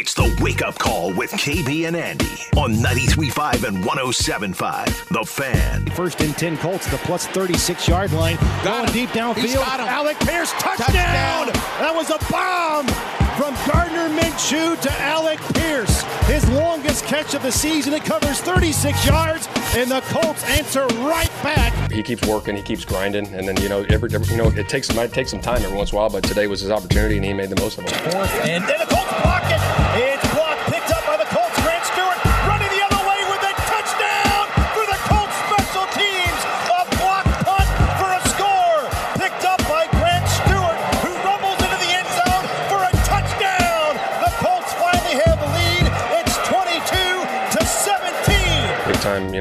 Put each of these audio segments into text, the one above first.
It's the wake up call with KB and Andy on 93.5 and 107.5. The fan. First and 10 Colts the plus 36 yard line. Got Going him. deep He's downfield. got him. Alec Pierce, touchdown! Touchdown. That was a bomb from Gardner Minshew to Alec Pierce. His longest catch of the season. It covers 36 yards, and the Colts answer right back. he keeps working, he keeps grinding, and then you know every every- you know it takes might take some time every once in a while, but today was his opportunity and he made the most of it. Fourth, and then the Colts block it.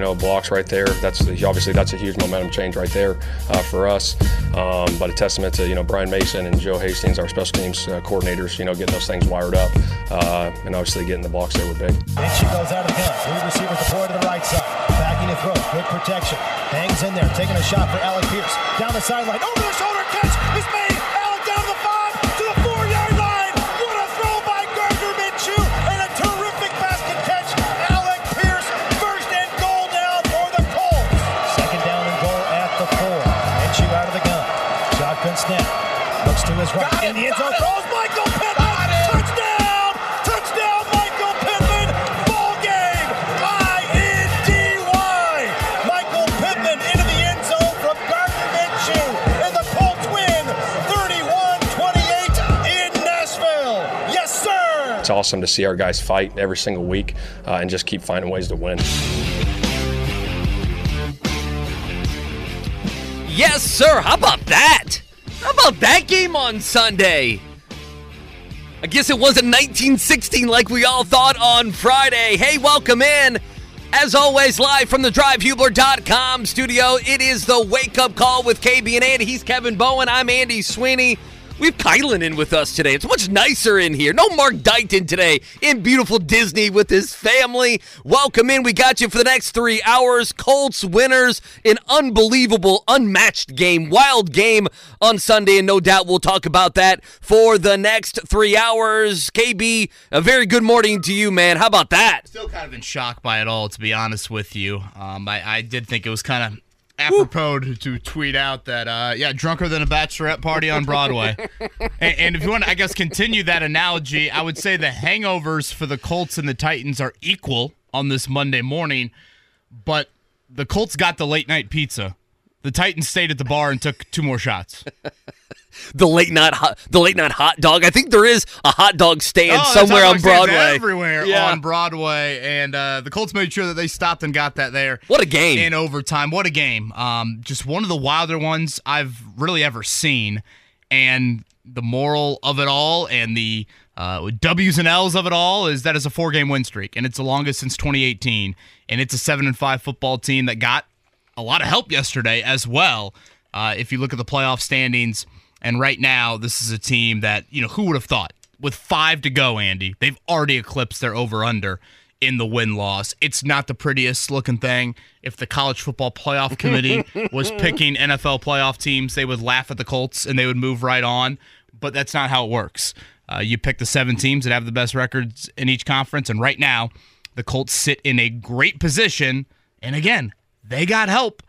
Know, blocks right there. That's obviously that's a huge momentum change right there uh, for us. Um, but a testament to you know Brian Mason and Joe Hastings, our special teams uh, coordinators, you know, getting those things wired up, uh, and obviously getting the blocks there were big. And she goes out of the gun. Three receivers deployed to the right side. Backing to throw. Good protection. Hangs in there. Taking a shot for Alec Pierce. Down the sideline. Over the shoulder catch Got in it, the end zone. got. Throws Michael Pittman. Touchdown. Touchdown Michael Pittman. Ball game. I-N-D-Y. Michael Pittman into the end zone from Gardner Minshew. And the Colts win 31-28 in Nashville. Yes, sir. It's awesome to see our guys fight every single week uh, and just keep finding ways to win. Yes, sir. How about that? That game on Sunday? I guess it wasn't 1916 like we all thought on Friday. Hey, welcome in. As always, live from the drivehubler.com studio, it is the wake up call with KB and Andy. He's Kevin Bowen. I'm Andy Sweeney. We have Kylan in with us today. It's much nicer in here. No Mark Dighton today in beautiful Disney with his family. Welcome in. We got you for the next three hours. Colts winners, an unbelievable, unmatched game, wild game on Sunday, and no doubt we'll talk about that for the next three hours. KB, a very good morning to you, man. How about that? Still kind of in shock by it all, to be honest with you. Um, I, I did think it was kind of apropos to, to tweet out that, uh, yeah, drunker than a bachelorette party on Broadway. and, and if you want to, I guess, continue that analogy, I would say the hangovers for the Colts and the Titans are equal on this Monday morning, but the Colts got the late night pizza. The Titans stayed at the bar and took two more shots. The late night, hot, the late night hot dog. I think there is a hot dog stand Oh, somewhere on hot dog stands Broadway. Everywhere Yeah. on Broadway. And uh, the Colts made sure that they stopped and got that there. What a game. In overtime. What a game. Um, just one of the wilder ones I've really ever seen. And the moral of it all and the uh, W's and L's of it all is that it's a four game win streak. And it's the longest since 2018. And it's a 7 and 5 football team that got a lot of help yesterday as well. Uh, if you look at the playoff standings, and right now, this is a team that, you know, who would have thought? With five to go, Andy, they've already eclipsed their over under in the win loss. It's not the prettiest looking thing. If the college football playoff committee was picking NFL playoff teams, they would laugh at the Colts and they would move right on. But that's not how it works. Uh, you pick the seven teams that have the best records in each conference, and right now, the Colts sit in a great position. And again, they got help.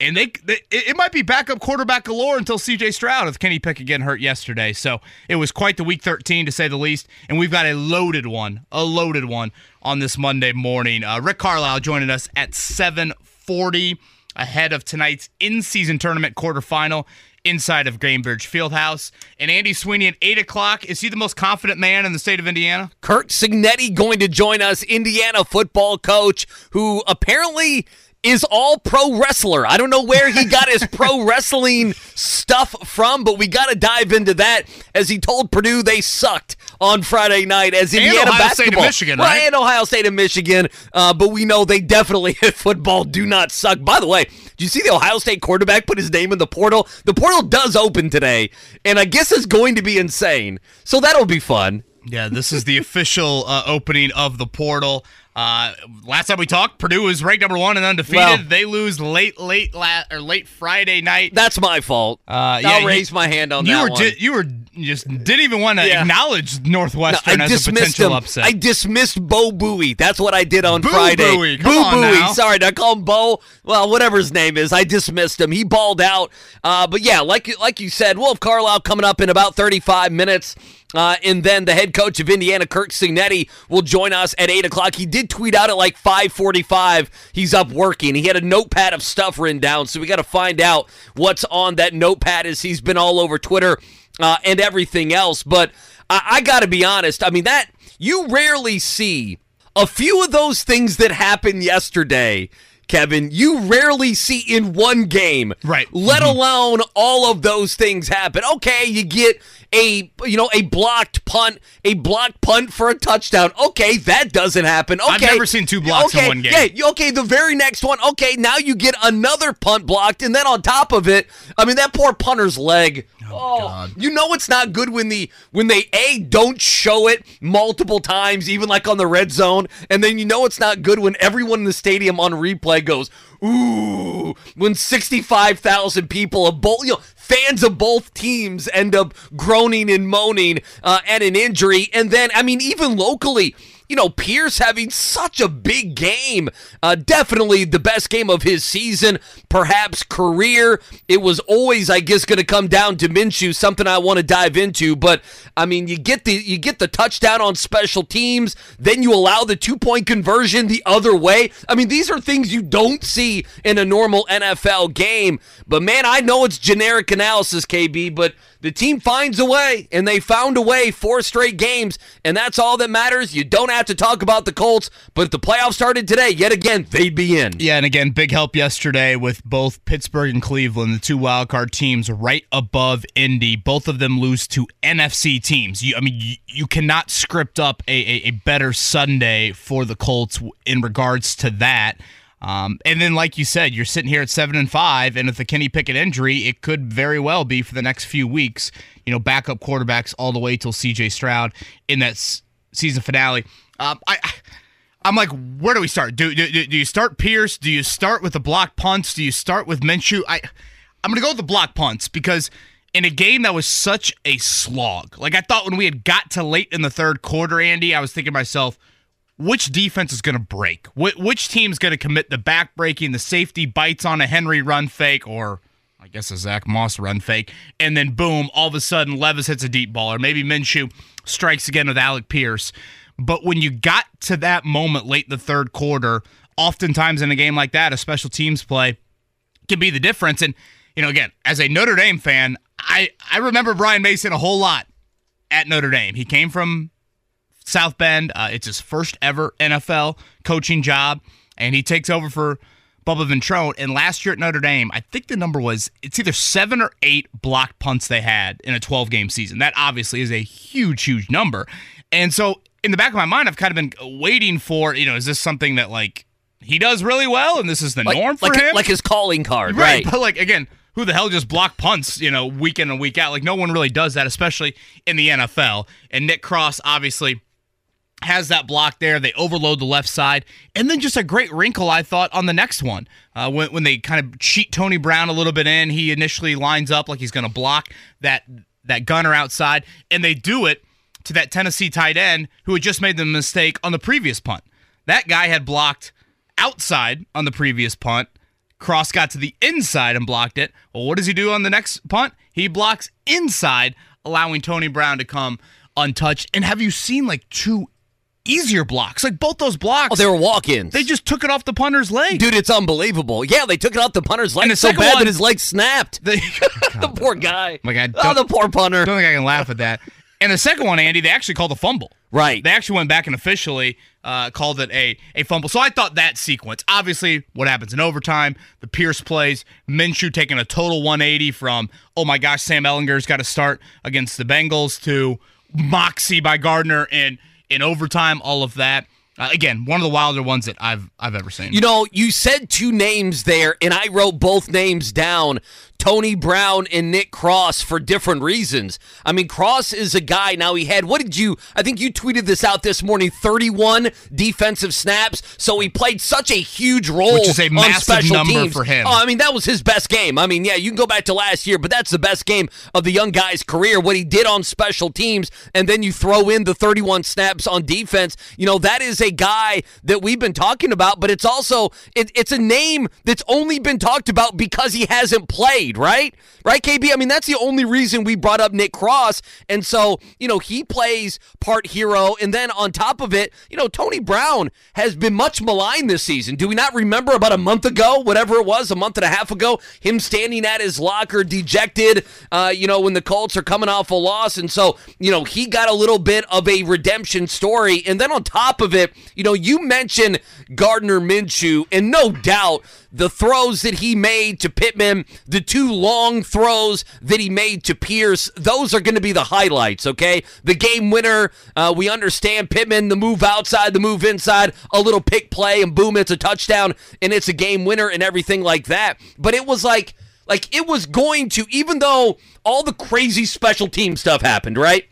And they, they it might be backup quarterback galore until CJ Stroud with Kenny Pickett getting hurt yesterday. So it was quite the week 13 to say the least. And we've got a loaded one, a loaded one on this Monday morning. Uh, Rick Carlisle joining us at 7:40 ahead of tonight's in-season tournament quarterfinal inside of Gainbridge Fieldhouse. And Andy Sweeney at eight o'clock. Is he the most confident man in the state of Indiana? Curt Cignetti going to join us, Indiana football coach, who apparently is all pro wrestler. I don't know where he got his pro wrestling stuff from, but we got to dive into that as he told Purdue they sucked on Friday night as And Indiana Ohio State and basketball. Michigan, Well, right? And Ohio State and Michigan, uh, but we know they definitely at football do not suck. By the way, do you see the Ohio State quarterback put his name in the portal? The portal does open today, and I guess it's going to be insane. So that'll be fun. Yeah, this is the official uh, opening of the portal. Uh, last time we talked, Purdue was ranked number one and undefeated. Well- they lose late, late, la- or late Friday night. That's my fault. Uh, yeah, I'll you- raise my hand on you that were one. di- you were just didn't even want to Yeah. acknowledge No, Northwestern I as a potential him. upset. I dismissed Bo Bowie. That's what I did on Boo Friday. Come Boo Buie. now. Sorry, I call him Bo? Well, whatever his name is, I dismissed him. He balled out. Uh, but yeah, like you- like you said, Wolf Carlisle coming up in about 35 minutes. Uh, and then the head coach of Indiana, Curt Cignetti, will join us at 8 o'clock. He did tweet out at like 545 he's up working. He had a notepad of stuff written down, so we got to find out what's on that notepad as he's been all over Twitter uh, and everything else. But I, I got to be honest. I mean, that you rarely see a few of those things that happened yesterday. Kevin, you rarely see in one game, Right. Let mm-hmm. alone all of those things happen. Okay, you get a you know a blocked punt, a blocked punt for a touchdown. Okay, that doesn't happen. Okay, I've never seen two blocks in one game. Yeah, okay, the very next one. Okay, now you get another punt blocked, and then on top of it, I mean that poor punter's leg. Oh, you know it's not good when the when they a don't show it multiple times, even like on the red zone, and then you know it's not good when everyone in the stadium on replay goes, "Ooh!" When sixty five thousand people of both, you know, fans of both teams end up groaning and moaning uh, at an injury, and then I mean even locally you know, Pierce having such a big game. Uh, definitely the best game of his season, perhaps career. It was always, I guess, going to come down to Minshew, something I want to dive into. But I mean, you get the you get the touchdown on special teams, then you allow the two point conversion the other way. I mean, these are things you don't see in a normal NFL game. But man, I know it's generic analysis, KB, but the team finds a way, and they found a way four straight games, and that's all that matters. You don't have to talk about the Colts, but if the playoffs started today, yet again, they'd be in. Yeah, and again, big help yesterday with both Pittsburgh and Cleveland, the two wildcard teams right above Indy. Both of them lose to NFC teams. You, I mean, you, you cannot script up a, a, a better Sunday for the Colts in regards to that. Um, and then, like you said, you're sitting here at seven and five, and with the Kenny Pickett injury, it could very well be for the next few weeks. You know, backup quarterbacks all the way till C.J. Stroud in that s- season finale. Um, I. I'm like, where do we start? Do, do do you start Pierce? Do you start with the block punts? Do you start with Minshew? I I'm gonna go with the block punts because in a game that was such a slog, like I thought when we had got to late in the third quarter, Andy, I was thinking to myself, which defense is gonna break? Wh- which team's gonna commit the back breaking, the safety bites on a Henry run fake, or I guess a Zach Moss run fake, and then boom, all of a sudden Levis hits a deep ball, or maybe Minshew strikes again with Alec Pierce. But when you got to that moment late in the third quarter, oftentimes in a game like that, a special teams play can be the difference. And, you know, again, as a Notre Dame fan, I, I remember Brian Mason a whole lot at Notre Dame. He came from South Bend. Uh, it's his first ever NFL coaching job, and he takes over for Bubba Ventrone. And last year at Notre Dame, I think the number was it's either seven or eight blocked punts they had in a 12 game season. That obviously is a huge, huge number. And so in the back of my mind, I've kind of been waiting for, you know, is this something that like he does really well and this is the Like, norm for like, him? like his calling card, Right, right? but like again, who the hell just block punts, you know, week in and week out? Like no one really does that, especially in the NFL. And Nick Cross obviously has that block there. They overload the left side, and then just a great wrinkle I thought on the next one uh, when when they kind of cheat Tony Brown a little bit in. He initially lines up like he's going to block that that gunner outside, and they do it to that Tennessee tight end who had just made the mistake on the previous punt. That guy had blocked outside on the previous punt. Cross got to the inside and blocked it. Well, what does he do on the next punt? He blocks inside, allowing Tony Brown to come untouched. And have you seen like two easier blocks? Like both those blocks, Oh, they were walk-ins. they just took it off the punter's leg. Dude, it's unbelievable. Yeah, they took it off the punter's leg And so bad one- that his leg snapped. They- the poor guy. My God, oh, the poor punter. I don't think I can laugh at that. And the second one, Andy, they actually called a fumble. Right. They actually went back and officially uh, called it a, a fumble. So I thought that sequence, obviously, what happens in overtime, the Pierce plays, Minshew taking a total 180 from, oh my gosh, Sam Ehlinger's got to start against the Bengals to moxie by Gardner in, in overtime, all of that. Uh, again, one of the wilder ones that I've I've ever seen. You know, you said two names there, and I wrote both names down. Tony Brown and Nick Cross for different reasons. I mean, Cross is a guy now he had, what did you, I think you tweeted this out this morning 31 defensive snaps. So he played such a huge role Which is a massive special number teams. for him. Oh, I mean, that was his best game. I mean, yeah, you can go back to last year, but that's the best game of the young guy's career, what he did on special teams. And then you throw in the 31 snaps on defense. You know, that is a guy that we've been talking about, but it's also, it, it's a name that's only been talked about because he hasn't played, right? Right, KB? I mean, that's the only reason we brought up Nick Cross. And so, you know, he plays part hero. And then on top of it, you know, Tony Brown has been much maligned this season. Do we not remember about a month ago, whatever it was, a month and a half ago, him standing at his locker dejected, uh, you know, when the Colts are coming off a loss. And so, you know, he got a little bit of a redemption story. And then on top of it, you know, you mentioned Gardner Minshew, and no doubt the throws that he made to Pittman, the two long throws that he made to Pierce, those are going to be the highlights, okay? The game winner, uh, we understand Pittman, the move outside, the move inside, a little pick play, and boom, it's a touchdown, and it's a game winner, and everything like that. But it was like, like it was going to, even though all the crazy special team stuff happened, right?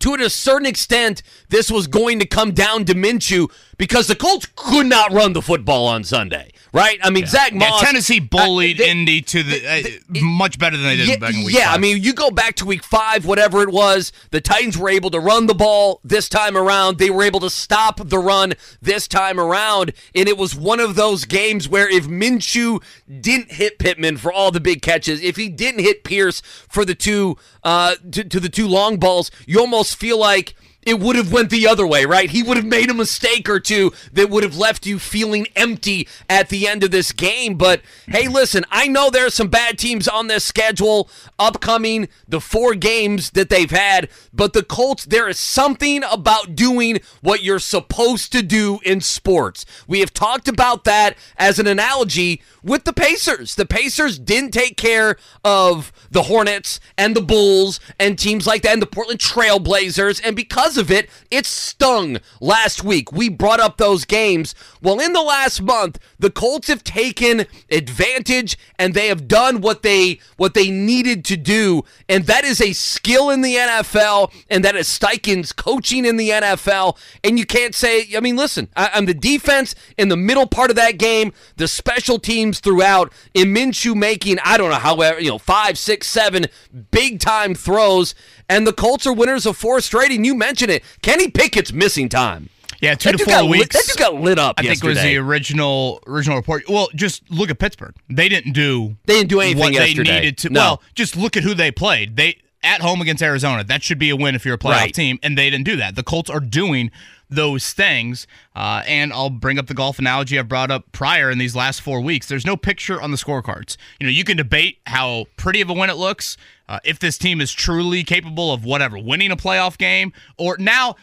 to a certain extent, this was going to come down to Minshew because the Colts could not run the football on Sunday, right? I mean, Zach Yeah, Moss. Tennessee bullied uh, they- Indy to the uh, much better than they did yeah, back in week yeah, I mean, you go back to week five, whatever it was, the Titans were able to run the ball this time around. They were able to stop the run this time around. And it was one of those games where if Minshew didn't hit Pittman for all the big catches, if he didn't hit Pierce for the two uh to, to the two long balls, you almost feel like it would have went the other way, right? He would have made a mistake or two that would have left you feeling empty at the end of this game. But hey, listen, I know there are some bad teams on this schedule upcoming, the four games that they've had, but the Colts, there is something about doing what you're supposed to do in sports. We have talked about that as an analogy with the Pacers. The Pacers didn't take care of the Hornets and the Bulls and teams like that and the Portland Trailblazers. And because of it, it stung last week. We brought up those games. Well, in the last month, the Colts have taken advantage and they have done what they what they needed to do. And that is a skill in the NFL, and that is Steichen's coaching in the NFL. And you can't say, I mean, listen, I, I'm the defense in the middle part of that game, the special teams throughout, in Minshew making, I don't know, however, you know, five, six, seven big time throws, and the Colts are winners of four straight. And you mentioned it, Kenny Pickett's missing time. yeah, two That to four lit- weeks. that just got lit up I think it was the original original report. Well, just look at Pittsburgh. They didn't do They didn't do anything what yesterday. they needed to. No. Well, just look at who they played. They at home against Arizona. That should be a win if you're a playoff Right. team, and they didn't do that. The Colts are doing those things. Uh, and I'll bring up the golf analogy I brought up prior in these last four weeks. There's no picture on the scorecards. You know, you can debate how pretty of a win it looks, uh, if this team is truly capable of whatever winning a playoff game, or now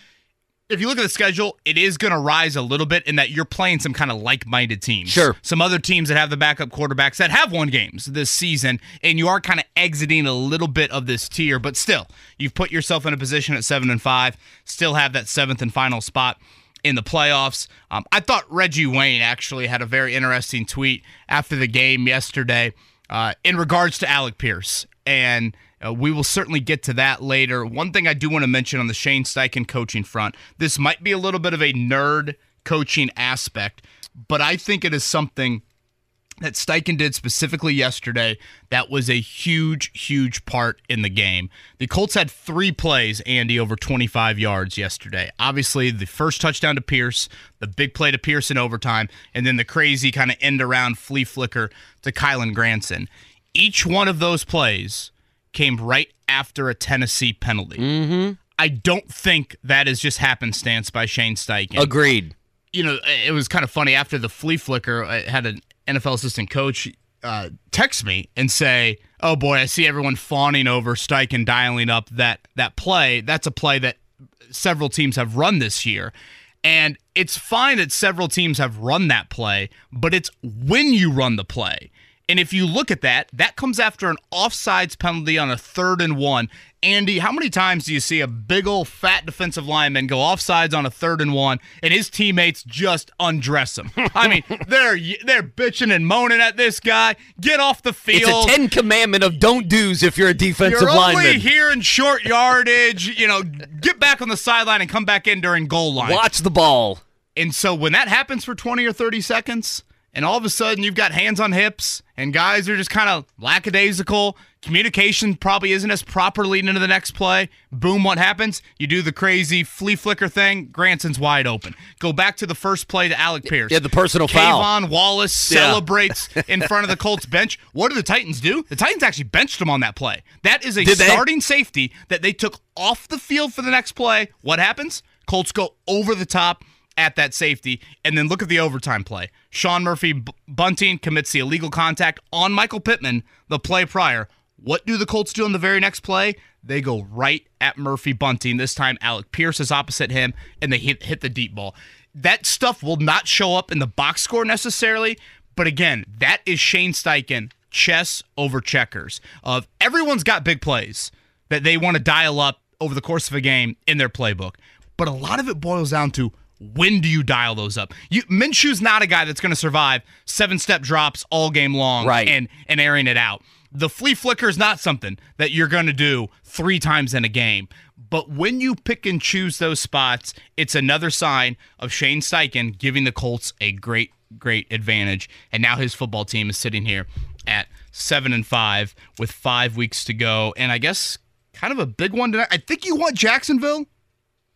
if you look at the schedule, it is going to rise a little bit in that you're playing some kind of like-minded teams. Sure. Some other teams that have the backup quarterbacks that have won games this season, and you are kind of exiting a little bit of this tier, but still, you've put yourself in a position at seven and five, still have that seventh and final spot in the playoffs. Um, I thought Reggie Wayne actually had a very interesting tweet after the game yesterday uh, in regards to Alec Pierce. And uh, we will certainly get to that later. One thing I do want to mention on the Shane Steichen coaching front this might be a little bit of a nerd coaching aspect, but I think it is something that Steichen did specifically yesterday that was a huge, huge part in the game. The Colts had three plays, Andy, over 25 yards yesterday. Obviously, the first touchdown to Pierce, the big play to Pierce in overtime, and then the crazy kind of end around flea flicker to Kylen Granson. Each one of those plays came right after a Tennessee penalty. Mm-hmm. I don't think that is just happenstance by Shane Steichen Agreed. you know, it was kind of funny after the flea flicker. I had an NFL assistant coach uh, text me and say, "Oh boy, I see everyone fawning over Steichen dialing up that that play. That's a play that several teams have run this year." And it's fine that several teams have run that play, but it's when you run the play. And if you look at that, that comes after an offsides penalty on a third and one. Andy, how many times do you see a big old fat defensive lineman go offsides on a third and one and his teammates just undress him? I mean, they're they're bitching and moaning at this guy. Get off the field. It's a ten commandment of don't do's if you're a defensive You're only here in short yardage. You know, get back on the sideline and come back in during goal line. Watch the ball. And so when that happens for 20 or 30 seconds, and all of a sudden you've got hands on hips, and guys are just kind of lackadaisical, communication probably isn't as proper leading into the next play. Boom, what happens? You do the crazy flea flicker thing. Granson's wide open. Go back to the first play to Alec Pierce. Yeah, the personal foul. Kayvon Wallace Yeah. celebrates in front of the Colts bench. What do the Titans do? The Titans actually benched him on that play. That is a Did they? starting safety that they took off the field for the next play. What happens? Colts go over the top at that safety, and then look at the overtime play. Sean Murphy B- Bunting commits the illegal contact on Michael Pittman the play prior. What do the Colts do on the very next play? They go right at Murphy Bunting. This time, Alec Pierce is opposite him, and they hit, hit the deep ball. That stuff will not show up in the box score necessarily, but again, that is Shane Steichen chess over checkers. Of everyone's got big plays that they want to dial up over the course of a game in their playbook, but a lot of it boils down to when do you dial those up? You Minshew's not a guy that's going to survive seven step drops all game long, Right. And and airing it out. The flea flicker is not something that you're going to do three times in a game. But when you pick and choose those spots, it's another sign of Shane Steichen giving the Colts a great, great advantage. And now his football team is sitting here at seven and five with five weeks to go. And I guess kind of a big one tonight. I think you want Jacksonville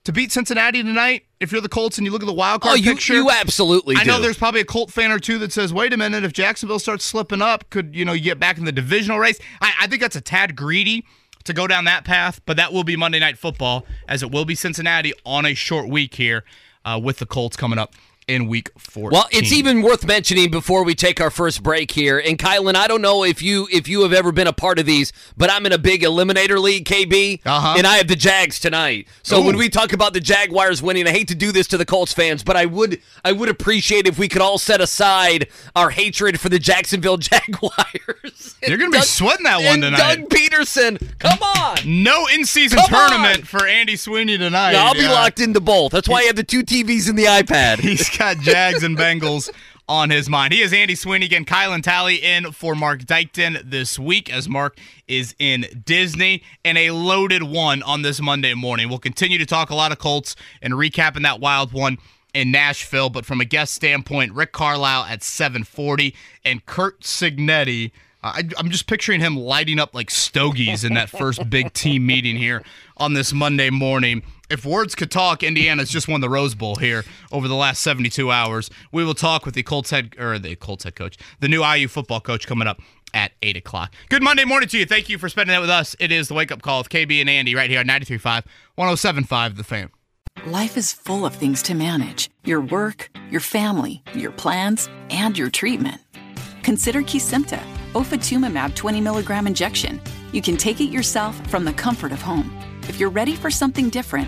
to beat Cincinnati tonight. If you're the Colts and you look at the wild Oh, card you, picture, you absolutely I know there's probably a Colt fan or two that says, "Wait a minute, if Jacksonville starts slipping up, could you know you get back in the divisional race?" I, I think that's a tad greedy to go down that path, but that will be Monday Night Football, as it will be Cincinnati on a short week here uh, with the Colts coming up in Week 14. Well, it's even worth mentioning before we take our first break here. And Kylan, I don't know if you if you have ever been a part of these, but I'm in a big eliminator league, KB, Uh-huh. and I have the Jags tonight. So Ooh. when we talk about the Jaguars winning, I hate to do this to the Colts fans, but I would I would appreciate if we could all set aside our hatred for the Jacksonville Jaguars. You're gonna be Doug- sweating that one tonight. Doug Pederson, come on. no in-season Come on! tournament for Andy Sweeney tonight. Now, I'll be Yeah. locked into both. That's why I have the two TVs and the iPad. He's got Jags and Bengals on his mind. He is Andy Sweeney again. Kylan Talley in for Mark Dykton this week as Mark is in Disney and a loaded one on this Monday morning. We'll continue to talk a lot of Colts and recapping that wild one in Nashville, but from a guest standpoint, Rick Carlisle at 740 and Curt Cignetti. I, I'm just picturing him lighting up like stogies in that first big team meeting here on this Monday morning. If words could talk, Indiana's just won the Rose Bowl here over the last 72 hours. We will talk with the Colts head or the Colts head coach, the new IU football coach, coming up at 8 o'clock. Good Monday morning to you. Thank you for spending that with us. It is the wake up call with KB and Andy right here on 93.5, 107.5 The Fan. Life is full of things to manage your work, your family, your plans, and your treatment. Consider Kesimpta, ofatumumab 20 milligram injection. You can take it yourself from the comfort of home. If you're ready for something different,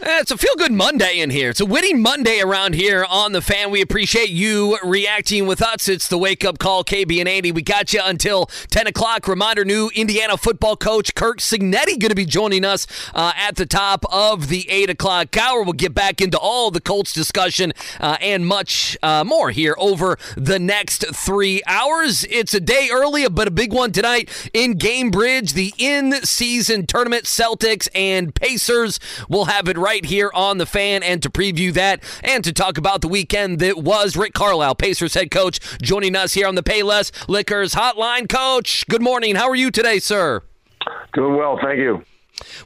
Yeah, it's a feel good Monday in here. It's a winning Monday around here on the fan. We appreciate you reacting with us. It's the wake up call, KB and Andy. We got you until 10 o'clock. Reminder new Indiana football coach Curt Cignetti going to be joining us uh, at the top of the 8 o'clock hour. We'll get back into all the Colts discussion uh, and much uh, more here over the next three hours. It's a day early, but a big one tonight in Gainbridge. The in season tournament, Celtics and Pacers will have it right here on the fan. And to preview that and to talk about the weekend that was, Rick Carlisle, Pacers head coach, joining us here on the Payless Liquors Hotline. Coach, good morning. How are you today, sir? Doing well, thank you.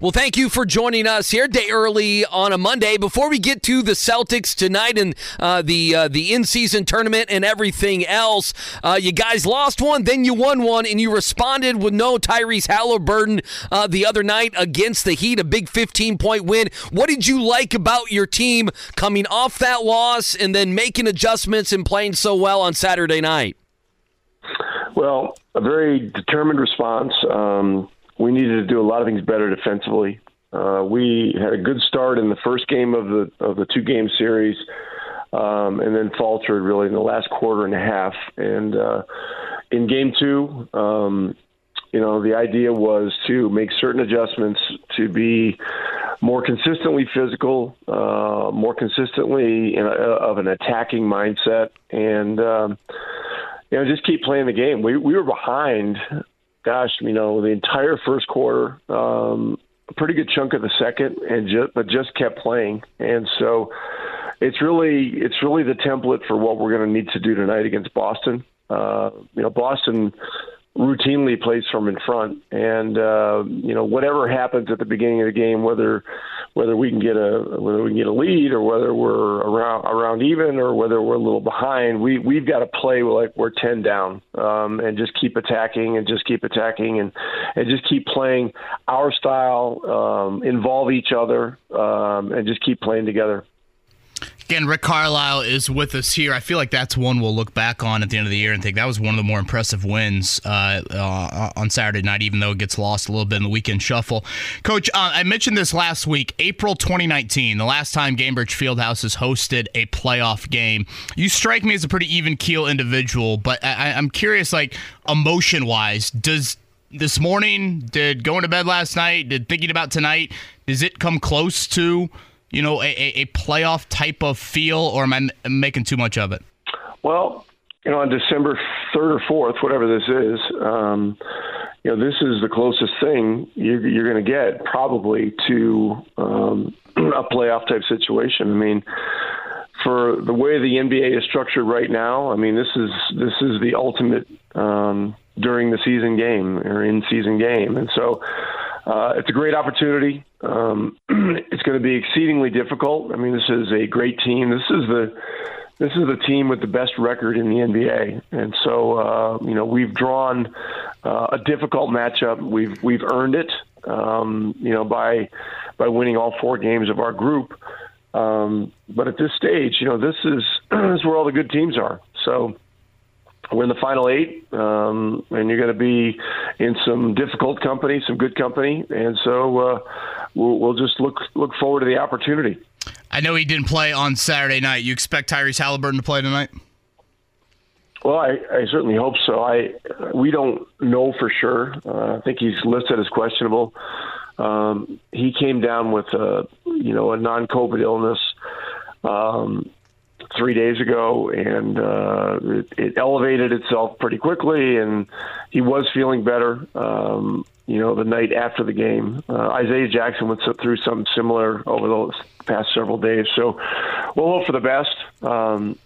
Well, thank you for joining us here day early on a Monday. Before we get to the Celtics tonight and uh, the uh, the in season tournament and everything else, uh, you guys lost one, then you won one, and you responded with no Tyrese Halliburton uh, the other night against the Heat, a big 15 point win. What did you like about your team coming off that loss and then making adjustments and playing so well on Saturday night? Well, a very determined response. Um, we needed to do a lot of things better defensively. Uh, we had a good start in the first game of the of the two game series, um, and then faltered really in the last quarter and a half. And uh, in game two, um, you know, the idea was to make certain adjustments to be more consistently physical, uh, more consistently a, of an attacking mindset, and um, you know, just keep playing the game. We we were behind gosh, you know, the entire first quarter, um, a pretty good chunk of the second, and just but just kept playing. And so, it's really it's really the template for what we're going to need to do tonight against Boston. Uh, you know, Boston routinely plays from in front, and uh, you know whatever happens at the beginning of the game, whether whether we can get a whether we can get a lead or whether we're around around even or whether we're a little behind, we we've got to play like we're ten down um, and just keep attacking and just keep attacking and and just keep playing our style, um, involve each other, um, and just keep playing together. Again, Rick Carlisle is with us here. I feel like that's one we'll look back on at the end of the year and think that was one of the more impressive wins uh, uh, on Saturday night, even though it gets lost a little bit in the weekend shuffle. Coach, uh, I mentioned this last week, April 2019, the last time Gainbridge Fieldhouse has hosted a playoff game. You strike me as a pretty even keel individual, but I, I'm curious, like emotion wise, does this morning, did going to bed last night, did thinking about tonight, does it come close to? You know, a, a playoff type of feel, or am I making too much of it? Well, you know, on December third or fourth, whatever this is, um, you know, this is the closest thing you're, you're going to get probably to um, a playoff type situation. I mean, for the way the NBA is structured right now, I mean, this is this is the ultimate um, during the season game or in season game, and so uh, it's a great opportunity. Um, it's going to be exceedingly difficult. I mean, this is a great team. This is the this is the team with the best record in the NBA, and so uh, you know we've drawn uh, a difficult matchup. We've we've earned it, um, you know, by by winning all four games of our group. Um, but at this stage, you know, this is this is where all the good teams are. So we're in the final eight, um, and you're going to be in some difficult company, some good company, and so uh, we'll, we'll just look look forward to the opportunity. I know he didn't play on Saturday night. You expect Tyrese Halliburton to play tonight? Well, I, I certainly hope so. I we don't know for sure. Uh, I think he's listed as questionable. Um, he came down with a you know a non-COVID illness. Um, three days ago, and uh, it, it elevated itself pretty quickly, and he was feeling better. Um, you know, the night after the game, uh, Isaiah Jackson went through something similar over the past several days. So we'll hope for the best. Um,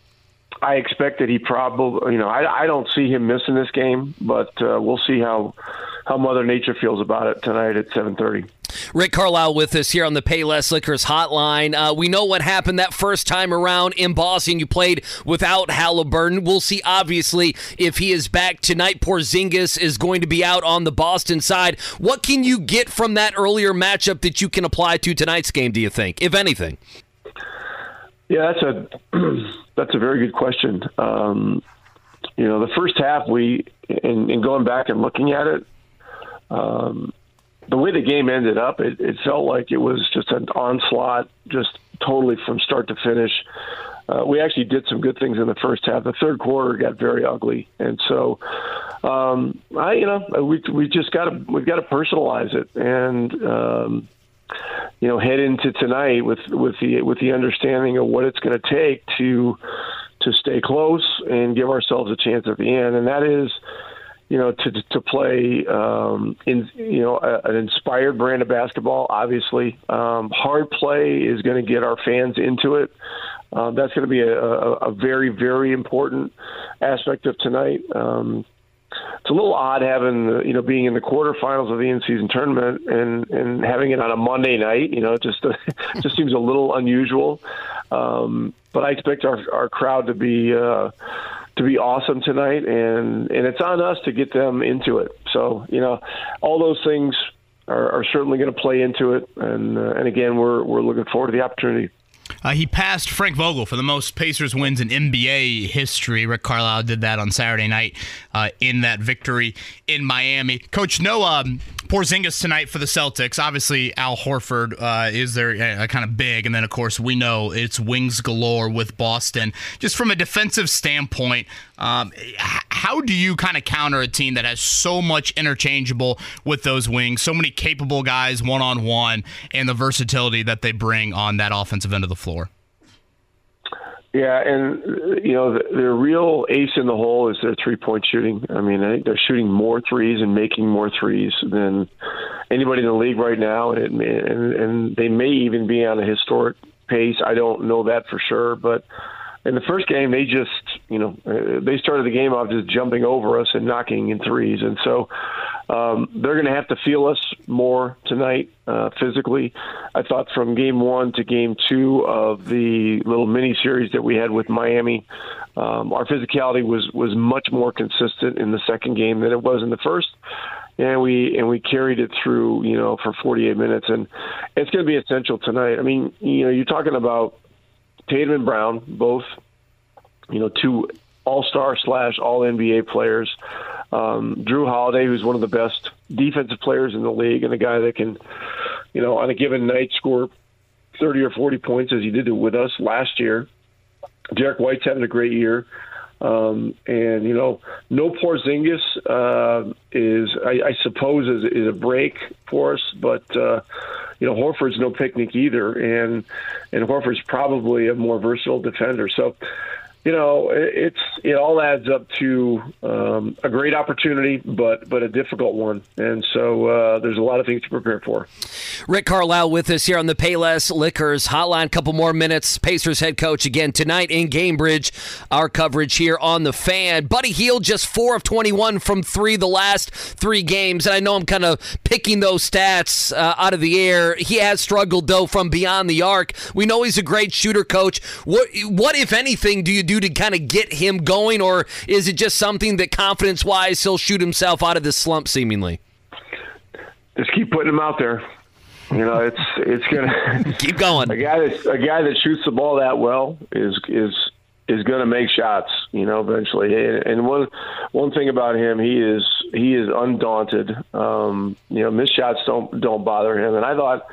I expect that he probably, you know, I, I don't see him missing this game, but uh, we'll see how how Mother Nature feels about it tonight at 7:30. Rick Carlisle with us here on the Payless Liquors hotline. Uh, we know what happened that first time around in Boston. You played without Halliburton. We'll see, obviously, if he is back tonight. Porzingis is going to be out on the Boston side. What can you get from that earlier matchup that you can apply to tonight's game, do you think, if anything? Yeah, that's a that's a very good question. Um, you know, the first half we, in, in going back and looking at it, um, the way the game ended up, it, it felt like it was just an onslaught, just totally from start to finish. Uh, we actually did some good things in the first half. The third quarter got very ugly, and so um, I, you know, we we just got to we've got to personalize it and. Um, you know, head into tonight with with the with the understanding of what it's going to take to to stay close and give ourselves a chance at the end, and that is, you know, to to play um, in you know a, an inspired brand of basketball. Obviously, um, hard play is going to get our fans into it. Um, that's going to be a, a, a very very important aspect of tonight. Um, it's a little odd having the, you know being in the quarterfinals of the in-season tournament and and having it on a Monday night. You know, it just just seems a little unusual. Um, but I expect our our crowd to be uh, to be awesome tonight, and and it's on us to get them into it. So you know, all those things are, are certainly going to play into it, and uh, and again, we're we're looking forward to the opportunity. Uh, he passed Frank Vogel for the most Pacers wins in NBA history. Rick Carlisle did that on Saturday night uh, in that victory in Miami. Coach, no um, Porzingis tonight for the Celtics. Obviously, Al Horford uh, is there uh, kind of big, and then of course we know it's wings galore with Boston. Just from a defensive standpoint, um, how do you kind of counter a team that has so much interchangeable with those wings, so many capable guys one on one, and the versatility that they bring on that offensive end of the floor? Yeah, and you know the, their real ace in the hole is their three-point shooting. I mean, I think they're shooting more threes and making more threes than anybody in the league right now, and it, and, and they may even be on a historic pace. I don't know that for sure, but in the first game, they just, you know, uh, they started the game off just jumping over us and knocking in threes, and so um, they're going to have to feel us more tonight uh, physically. I thought from game one to game two of the little mini series that we had with Miami, um, our physicality was was much more consistent in the second game than it was in the first. And we and we carried it through you know for 48 minutes. And it's going to be essential tonight. I mean you know you're talking about Tatum and Brown, both, you know, two all star slash all NBA players. Um, Jrue Holiday, who's one of the best defensive players in the league, and a guy that can, you know, on a given night score 30 or 40 points as he did with us last year. Derrick White's having a great year. Um, and you know, no Porzingis uh, is, I, I suppose, is, is a break for us. But uh, you know, Horford's no picnic either, and and Horford's probably a more versatile defender. So you know, it's it all adds up to um, a great opportunity, but but a difficult one, and so uh, there's a lot of things to prepare for. Rick Carlisle with us here on the Payless Liquors Hotline. Couple more minutes. Pacers head coach again tonight in Gainbridge. Our coverage here on the Fan. Buddy Hield just four of 21 from three the last three games, and I know I'm kind of picking those stats uh, out of the air. He has struggled though from beyond the arc. We know he's a great shooter, coach. What what if anything do you do? Do to kind of get him going, or is it just something that confidence wise he'll shoot himself out of this slump seemingly? Just keep putting him out there. You know, it's it's gonna keep going. A guy that a guy that shoots the ball that well is is is going to make shots. You know, eventually. And, and one one thing about him, he is he is undaunted. Um, you know, missed shots don't don't bother him. And I thought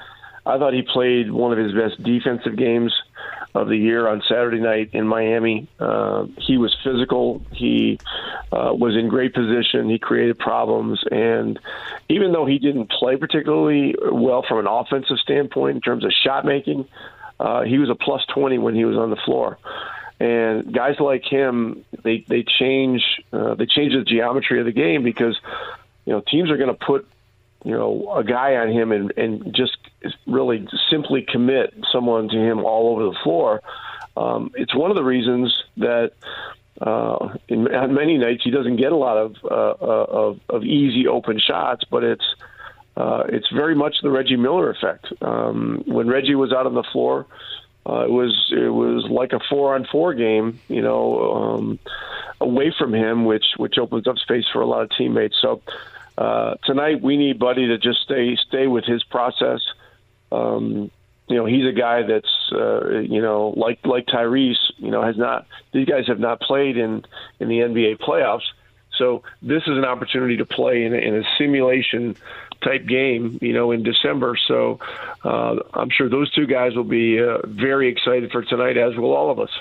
I thought he played one of his best defensive games of the year on Saturday night in Miami. Uh, he was physical. He uh, was in great position. He created problems, and even though he didn't play particularly well from an offensive standpoint in terms of shot making, uh, he was a plus twenty when he was on the floor. And guys like him, they they change uh, they change the geometry of the game because you know teams are going to put you know a guy on him and and just really simply commit someone to him all over the floor. Um, it's one of the reasons that uh, in, on many nights he doesn't get a lot of uh, uh, of, of easy open shots, but it's uh, it's very much the Reggie Miller effect. Um, when Reggie was out on the floor, uh, it was it was like a four on four game, you know, um, away from him, which which opens up space for a lot of teammates. So uh, tonight we need Buddy to just stay stay with his process. Um, you know, he's a guy that's uh, you know like like Tyrese. You know, has not these guys have not played in in the NBA playoffs. So this is an opportunity to play in a, in a simulation type game, you know, in December. So uh, I'm sure those two guys will be uh, very excited for tonight, as will all of us.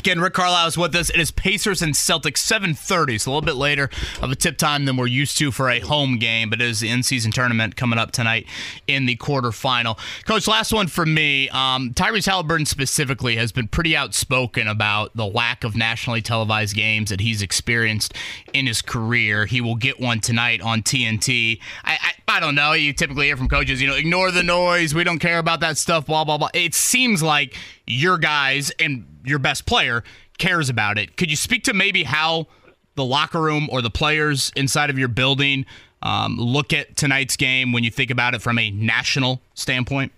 Again, Rick Carlisle is with us. It is Pacers and Celtics, 7:30, so a little bit later of a tip time than we're used to for a home game, but it is the in-season tournament coming up tonight in the quarterfinal. Coach, last one for me. Um, Tyrese Halliburton specifically has been pretty outspoken about the lack of nationally televised games that he's experienced in his career. He will get one tonight on TNT. I, I, I don't know. You typically hear from coaches, you know, ignore the noise. We don't care about that stuff. Blah blah blah. It seems like your guys and your best player cares about it. Could you speak to maybe how the locker room or the players inside of your building um, look at tonight's game when you think about it from a national standpoint?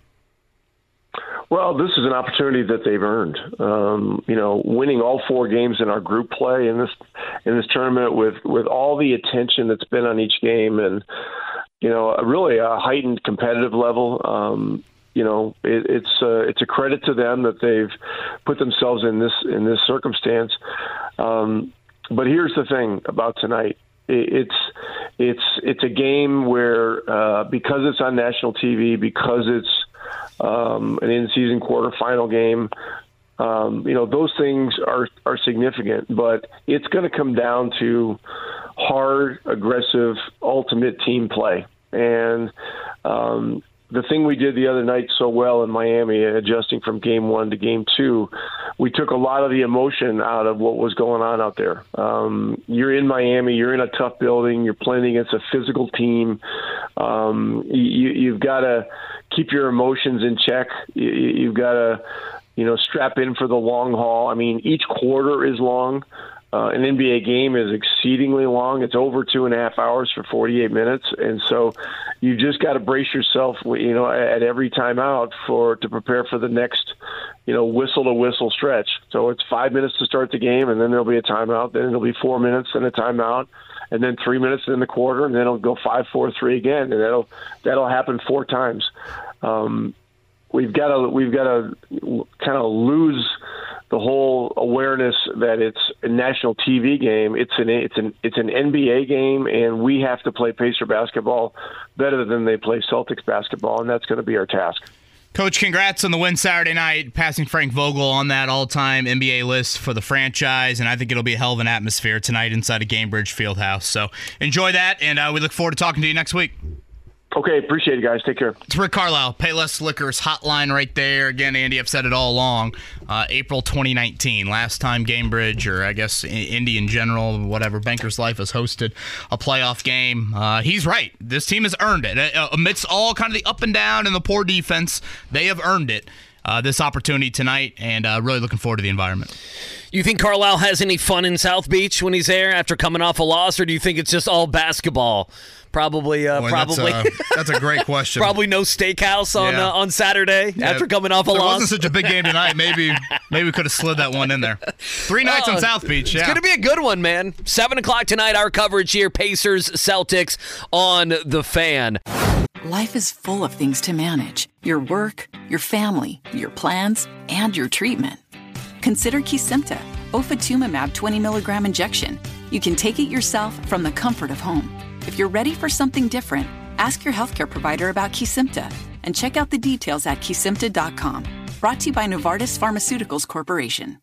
Well, this is an opportunity that they've earned. Um, you know, winning all four games in our group play in this in this tournament with with all the attention that's been on each game and you know, really a heightened competitive level. Um, you know, it, it's uh, it's a credit to them that they've put themselves in this in this circumstance. Um, but here's the thing about tonight: it's it's it's a game where uh, because it's on national TV, because it's um, an in-season quarterfinal game. Um, you know those things are are significant, but it's going to come down to hard, aggressive, ultimate team play, and um, the thing we did the other night so well in Miami, adjusting from game one to game two, we took a lot of the emotion out of what was going on out there. Um, you're in Miami, you're in a tough building, you're playing against a physical team. Um, you, you've got to keep your emotions in check. You, you've got to, you know, strap in for the long haul. I mean, each quarter is long. Uh, an NBA game is exceedingly long. It's over two and a half hours for 48 minutes, and so you just got to brace yourself, you know, at every timeout for to prepare for the next, you know, whistle to whistle stretch. So it's five minutes to start the game, and then there'll be a timeout. Then it'll be four minutes and a timeout, and then three minutes in the quarter, and then it'll go five, four, three again, and that'll that'll happen four times. Um, we've got to we've got to kind of lose the whole awareness that it's a national TV game. It's an it's an it's an NBA game, and we have to play Pacer basketball better than they play Celtics basketball, and that's going to be our task. Coach, congrats on the win Saturday night, passing Frank Vogel on that all-time NBA list for the franchise, and I think it'll be a hell of an atmosphere tonight inside of Gainbridge Fieldhouse. So enjoy that, and uh, we look forward to talking to you next week. Okay, appreciate it, guys. Take care. It's Rick Carlisle, Payless Liquors hotline right there. Again, Andy, I've said it all along. Uh, April 2019, last time Gainbridge, or I guess Indy in general, whatever, Bankers Life has hosted a playoff game. Uh, he's right. This team has earned it. Uh, amidst all kind of the up and down and the poor defense, they have earned it. Uh, this opportunity tonight, and uh, really looking forward to the environment. You think Carlisle has any fun in South Beach when he's there after coming off a loss, or do you think it's just all basketball? Probably, uh, Boy, probably. That's a, that's a, great question. probably no steakhouse on Yeah. uh, on Saturday Yeah, after coming off a there loss. wasn't such a big game tonight. Maybe maybe we could have slid that one in there. Three nights Oh, on South Beach. Yeah. It's going to be a good one, man. 7 o'clock tonight, our coverage here Pacers, Celtics on The Fan. Life is full of things to manage your work, your family, your plans, and your treatment. Consider Kesimpta, ofatumumab 20 milligram injection. You can take it yourself from the comfort of home. If you're ready for something different, ask your healthcare provider about Kesimpta and check out the details at kesimpta.com. Brought to you by Novartis Pharmaceuticals Corporation.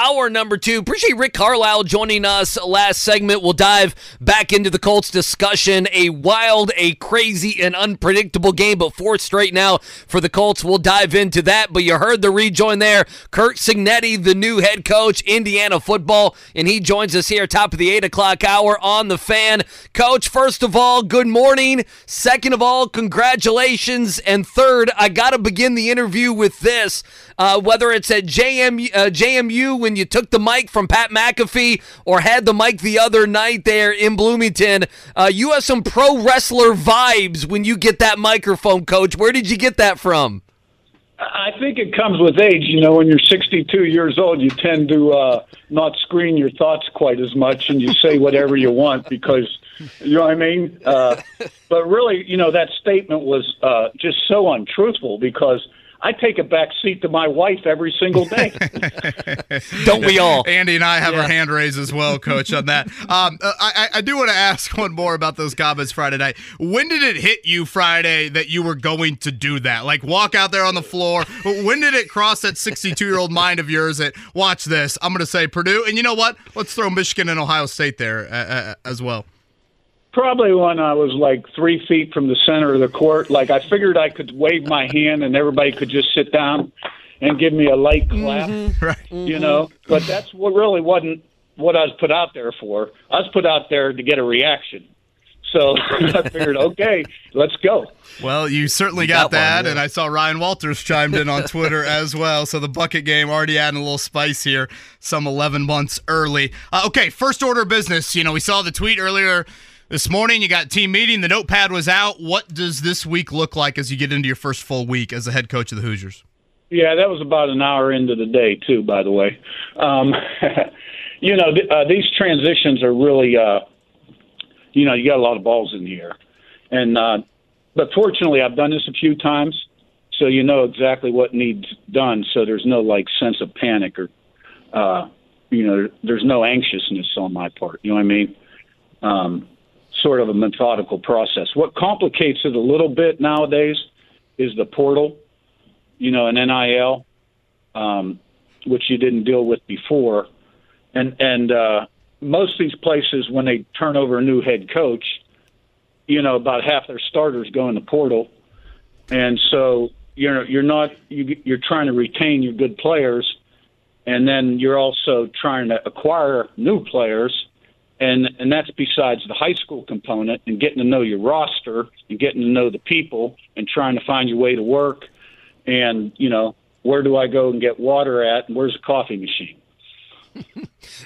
Hour number two. Appreciate Rick Carlisle joining us last segment. We'll dive back into the Colts discussion. A wild, a crazy, and unpredictable game, but fourth straight now for the Colts. We'll dive into that. But you heard the rejoin there. Curt Cignetti, the new head coach, Indiana football, and he joins us here top of the eight o'clock hour on the fan. Coach, first of all, good morning. Second of all, congratulations. And third, I got to begin the interview with this. Uh, whether it's at JM, uh, JMU when you took the mic from Pat McAfee or had the mic the other night there in Bloomington. Uh, you have some pro wrestler vibes when you get that microphone, Coach. Where did you get that from? I think it comes with age. You know, when you're 62 years old, you tend to uh, not screen your thoughts quite as much, and you say whatever you want because you know what I mean. Uh, but really, you know, that statement was uh, just so untruthful because I take a back seat to my wife every single day. Don't we all? Andy and I have yeah. our hand raised as well, Coach, on that. Um, uh, I, I do want to ask one more about those comments Friday night. When did it hit you Friday that you were going to do that? Like walk out there on the floor. When did it cross that 62 year old mind of yours that watch this? I'm going to say Purdue, and you know what? Let's throw Michigan and Ohio State there uh, uh, as well. Probably when I was like three feet from the center of the court. Like I figured I could wave my hand and everybody could just sit down and give me a light clap. Mm-hmm. Right. You know, but that's what really wasn't what I was put out there for. I was put out there to get a reaction. So I figured, okay, let's go. Well, you certainly you got, got, that, one, yeah. and I saw Ryan Walters chimed in on Twitter as well. So the bucket game already adding a little spice here, some 11 months early. Uh, okay, first order of business. You know, we saw the tweet earlier this morning, you got team meeting. The notepad was out. What does this week look like as you get into your first full week as the head coach of the Hoosiers? Yeah, that was about an hour into the day, too, by the way. Um, you know, th- uh, these transitions are really, uh, you know, you got a lot of balls in the air. And, uh, but fortunately, I've done this a few times, so you know exactly what needs done. So there's no like sense of panic or, uh, you know, there's no anxiousness on my part. You know what I mean? Um, sort of a methodical process. What complicates it a little bit nowadays is the portal, you know, an NIL, um, which you didn't deal with before, and and uh, most of these places when they turn over a new head coach, you know, about half their starters go in the portal, and so you're you're not you, you're trying to retain your good players, and then you're also trying to acquire new players and and that's besides the high school component and getting to know your roster and getting to know the people and trying to find your way to work. And you know where do I go and get water at? And where's the coffee machine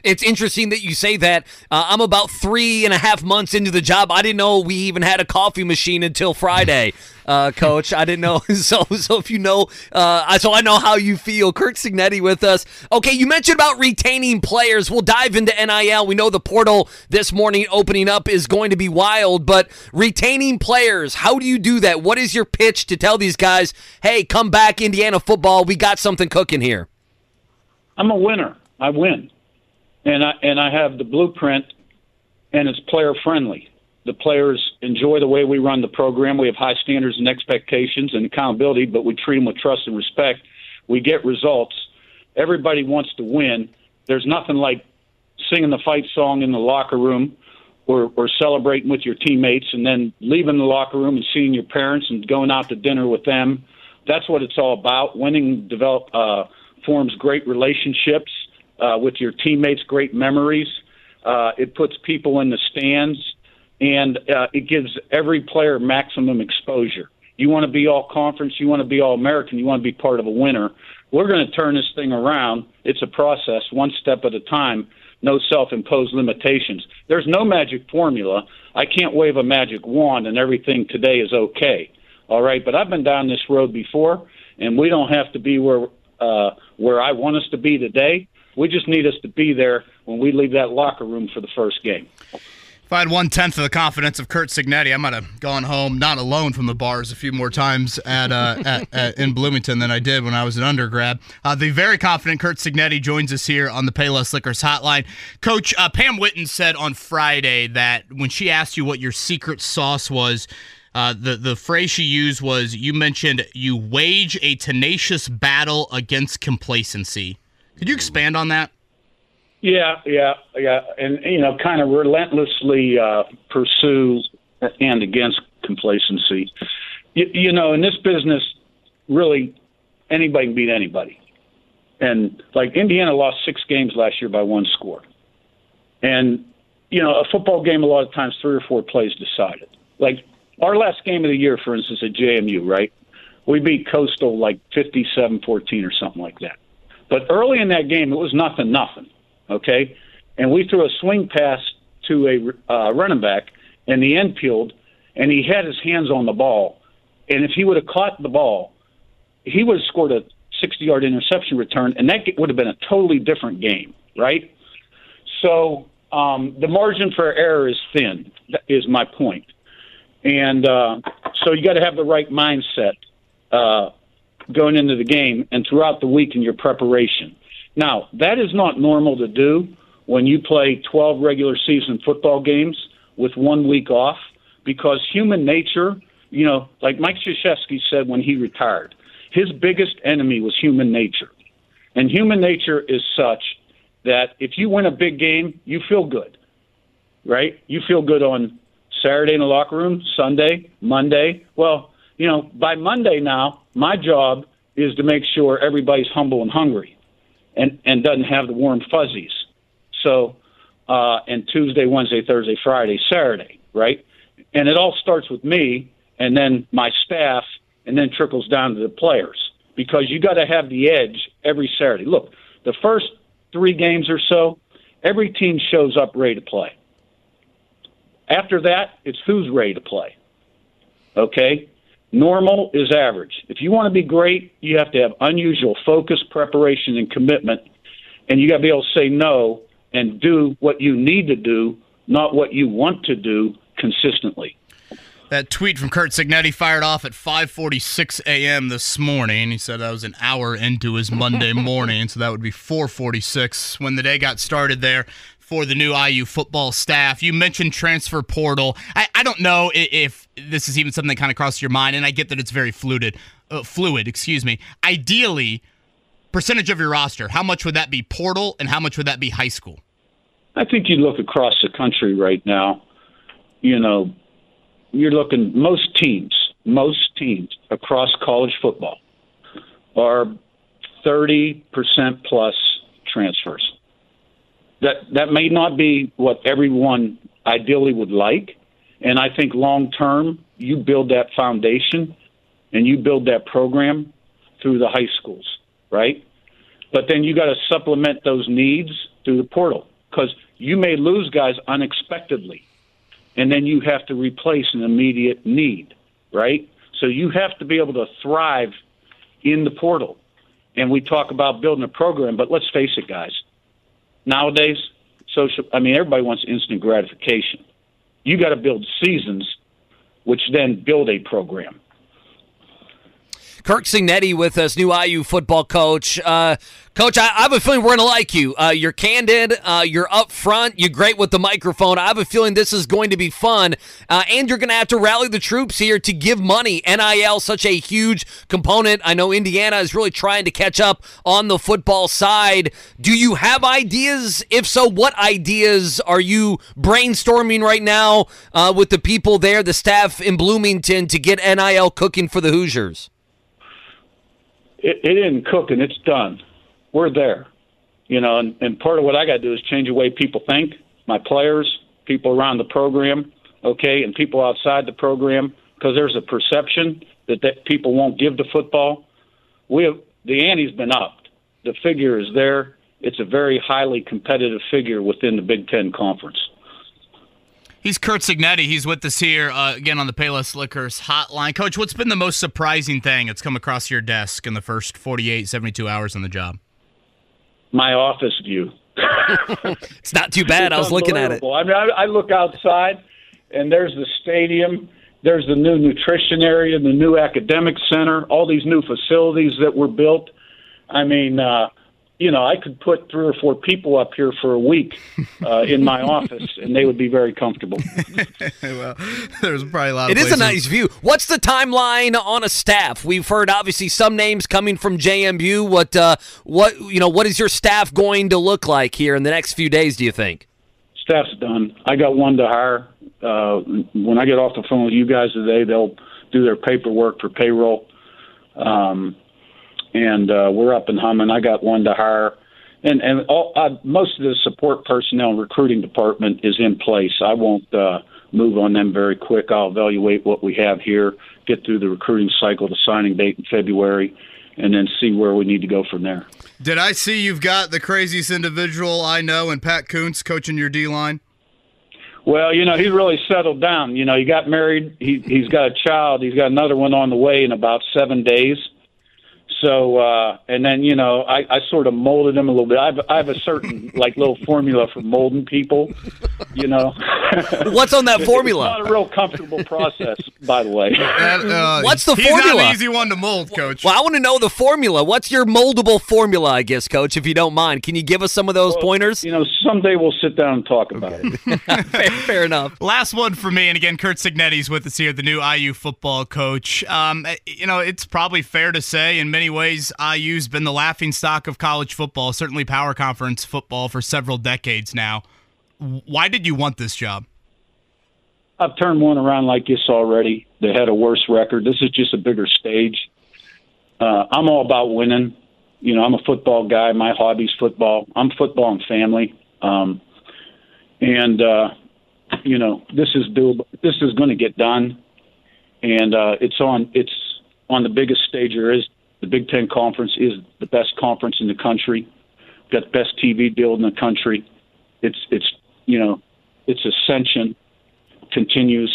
it's interesting that you say that. Uh, I'm about three and a half months into the job. I didn't know we even had a coffee machine until Friday, uh, Coach. I didn't know. So, so if you know, uh, so I know how you feel. Curt Cignetti with us. Okay, you mentioned about retaining players. We'll dive into NIL. We know the portal this morning opening up is going to be wild, but retaining players. How do you do that? What is your pitch to tell these guys, hey, come back, Indiana football. We got something cooking here. I'm a winner. I win, and I and I have the blueprint, and it's player friendly. The players enjoy the way we run the program. We have high standards and expectations and accountability, but we treat them with trust and respect. We get results. Everybody wants to win. There's nothing like singing the fight song in the locker room or, or celebrating with your teammates and then leaving the locker room and seeing your parents and going out to dinner with them. That's what it's all about. Winning develop uh, forms great relationships uh, with your teammates, great memories. Uh, it puts people in the stands, and uh, it gives every player maximum exposure. You want to be all conference, you want to be all American, you want to be part of a winner. We're going to turn this thing around. It's a process, one step at a time. No self-imposed limitations. There's no magic formula. I can't wave a magic wand and everything today is okay. All right, but I've been down this road before, and we don't have to be where uh, where I want us to be today. We just need us to be there when we leave that locker room for the first game. If I had one tenth of the confidence of Curt Cignetti, I might have gone home not alone from the bars a few more times at, uh, at, at, in Bloomington than I did when I was an undergrad. Uh, the very confident Curt Cignetti joins us here on the Payless Liquors Hotline. Coach uh, Pam Whitten said on Friday that when she asked you what your secret sauce was, uh, the the phrase she used was you mentioned you wage a tenacious battle against complacency. Could you expand on that? Yeah, yeah, yeah, and you know, kind of relentlessly uh, pursue and against complacency. You, you know, in this business, really, anybody can beat anybody. And like Indiana lost six games last year by one score, and you know, a football game a lot of times three or four plays decided. Like our last game of the year, for instance, at JMU, right? We beat Coastal like 57-14 or something like that. But early in that game, it was nothing, nothing. Okay, and we threw a swing pass to a uh, running back, and the end peeled, and he had his hands on the ball. And if he would have caught the ball, he would have scored a 60-yard interception return, and that would have been a totally different game, right? So um, the margin for error is thin. That is my point. And uh, so you got to have the right mindset uh, going into the game and throughout the week in your preparation. Now, that is not normal to do when you play 12 regular season football games with one week off because human nature, you know, like Mike Krzyzewski said when he retired, his biggest enemy was human nature. And human nature is such that if you win a big game, you feel good, right? You feel good on Saturday in the locker room, Sunday, Monday. Well, you know, by Monday now, my job is to make sure everybody's humble and hungry and, and doesn't have the warm fuzzies. So, uh, and Tuesday, Wednesday, Thursday, Friday, Saturday, right? And it all starts with me and then my staff and then trickles down to the players because you got to have the edge every Saturday. Look, the first three games or so, every team shows up ready to play. After that, it's who's ready to play. Okay? Normal is average. If you want to be great, you have to have unusual focus, preparation, and commitment. And you got to be able to say no and do what you need to do, not what you want to do consistently. That tweet from Curt Cignetti fired off at 5:46 a.m. this morning. He said that was an hour into his Monday morning, so that would be 4:46 when the day got started there for the new IU football staff. You mentioned transfer portal. I, I don't know if, if this is even something that kind of crosses your mind, and I get that it's very fluid. Uh, fluid, excuse me. Ideally, percentage of your roster, how much would that be portal, and how much would that be high school? I think you look across the country right now. You know, you're looking most teams, most teams across college football are 30% plus transfers. That that may not be what everyone ideally would like, and I think long term you build that foundation and you build that program through the high schools, right? But then you got to supplement those needs through the portal because you may lose guys unexpectedly and then you have to replace an immediate need, right? So you have to be able to thrive in the portal. And we talk about building a program, but let's face it, guys. Nowadays, social I mean everybody wants instant gratification. You got to build seasons which then build a program. Curt Cignetti with us, new IU football coach. Uh, coach, I, I, have a feeling we're going to like you. Uh, you're candid, uh, you're upfront, you're great with the microphone. I have a feeling this is going to be fun, uh, and you're going to have to rally the troops here to give money. NIL, such a huge component. I know Indiana is really trying to catch up on the football side. Do you have ideas? If so, what ideas are you brainstorming right now uh, with the people there, the staff in Bloomington, to get NIL cooking for the Hoosiers? It, it isn't cooking; it's done. We're there, you know. And, and part of what I got to do is change the way people think. My players, people around the program, okay, and people outside the program, because there's a perception that that people won't give to football. We have the ante's been upped. The figure is there. It's a very highly competitive figure within the Big Ten Conference. He's Curt Cignetti. He's with us here uh, again on the Payless Liquors hotline. Coach, what's been the most surprising thing that's come across your desk in the first 48, 72 hours on the job? My office view. it's not too bad. It's I was looking at it. I mean, I, I look outside, and there's the stadium. There's the new nutrition area, the new academic center, all these new facilities that were built. I mean, uh, you know, I could put three or four people up here for a week uh, in my office, and they would be very comfortable. well, there's probably a lot. It is a nice view. What's the timeline on a staff? We've heard obviously some names coming from JMU. What, uh, what, you know, what is your staff going to look like here in the next few days? Do you think? Staff's done. I got one to hire. Uh, when I get off the phone with you guys today, they'll do their paperwork for payroll. Um, and uh, we're up and humming. I got one to hire, and and all, uh, most of the support personnel and recruiting department is in place. I won't uh, move on them very quick. I'll evaluate what we have here get through the recruiting cycle, the signing date in February, and then see where we need to go from there. Did I see you've got the craziest individual I know and Pat Kuntz coaching your D line? Well, you know, he's really settled down. You know, he got married. He he's got a child. He's got another one on the way in about seven days. So, uh, and then you know, I, I sort of molded him a little bit. I have, I have a certain like little formula for molding people. You know, what's on that formula? It's not a real comfortable process, by the way. Uh, What's the he's formula? not an easy one to mold, coach. Well, I want to know the formula. What's your moldable formula, I guess, coach, if you don't mind? Can you give us some of those pointers? You know, someday we'll sit down and talk about it. fair, fair enough. Last one for me, and again, Curt Cignetti's with us here, the new IU football coach. Um, you know, it's probably fair to say, in many ways, IU's been the laughing stock of college football, certainly power conference football, for several decades now. Why did you want this job? I've turned one around like this already. They had a worse record. This is just a bigger stage. Uh, I'm all about winning. You know, I'm a football guy. My hobby's football. I'm football and family. Um, and uh, you know, this is doable. This is going to get done, and uh, it's on. It's on the biggest stage there is. The Big Ten Conference is the best conference in the country. Got the best TV deal in the country. It's it's you know, its ascension continues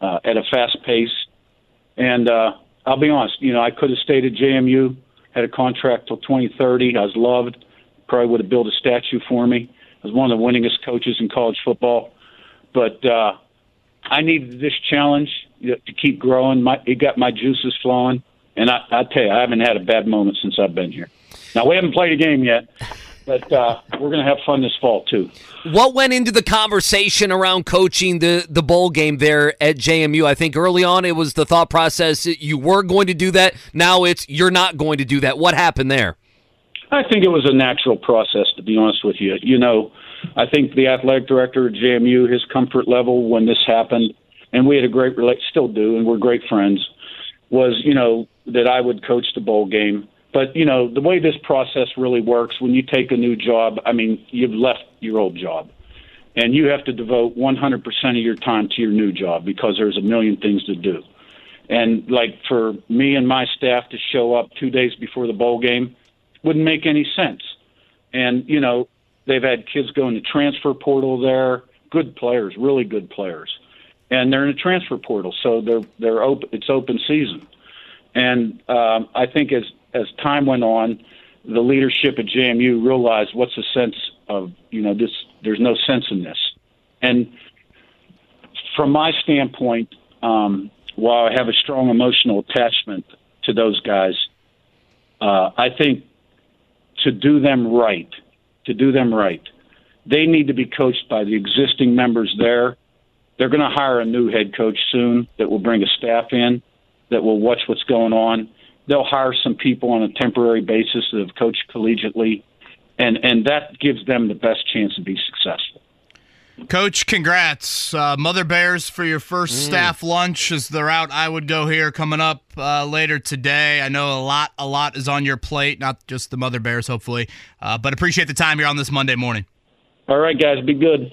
uh, at a fast pace. And uh, I'll be honest, you know, I could have stayed at JMU, had a contract till 2030. I was loved. Probably would have built a statue for me. I was one of the winningest coaches in college football. But uh, I needed this challenge to keep growing. My, it got my juices flowing. And I, I tell you, I haven't had a bad moment since I've been here. Now, we haven't played a game yet, but uh, we're going to have fun this fall, too. What went into the conversation around coaching the the bowl game there at JMU? I think early on it was the thought process that you were going to do that. Now it's you're not going to do that. What happened there? I think it was a natural process, to be honest with you. You know, I think the athletic director at JMU, his comfort level when this happened, and we had a great relate, still do, and we're great friends, was you know that I would coach the bowl game. But you know the way this process really works, when you take a new job, I mean you've left your old job, and you have to devote 100% of your time to your new job because there's a million things to do. And like for me and my staff to show up two days before the bowl game wouldn't make any sense. And you know they've had kids go in the transfer portal there, good players, really good players, and they're in the transfer portal, so they're they're open. It's open season. And um, I think as as time went on, the leadership at JMU realized what's the sense of you know this. There's no sense in this. And from my standpoint, um, while I have a strong emotional attachment to those guys, uh, I think to do them right, to do them right, they need to be coached by the existing members there. They're going to hire a new head coach soon that will bring a staff in that will watch what's going on. They'll hire some people on a temporary basis that have coached collegiately, and and that gives them the best chance to be successful. Coach, congrats. Uh, Mother Bears for your first staff lunch is the route I would go here coming up uh, later today. I know a lot, a lot is on your plate, not just the Mother Bears, hopefully, uh, but appreciate the time here on this Monday morning. All right, guys, be good.